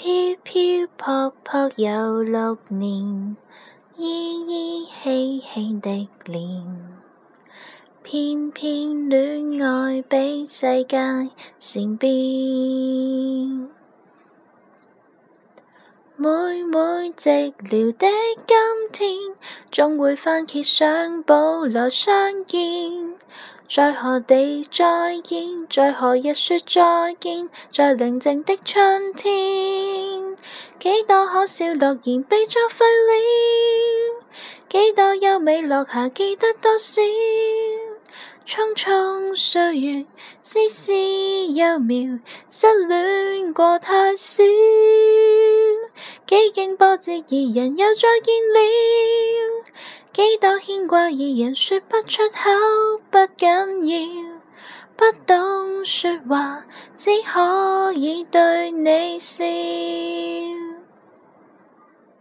飘飘泊泊又六年，依依稀稀的脸，偏偏恋爱比世界善变。每每寂寥的今天，总会翻揭上保来相见。在何地再见？在何日说再见？在宁静的春天，几多可笑诺言被作废了，几多优美落下记得多少？匆匆岁月，丝丝幽渺，失恋过太少，几经波折，二人又再见了。几多牵挂，二人说不出口，不紧要，不懂说话，只可以对你笑。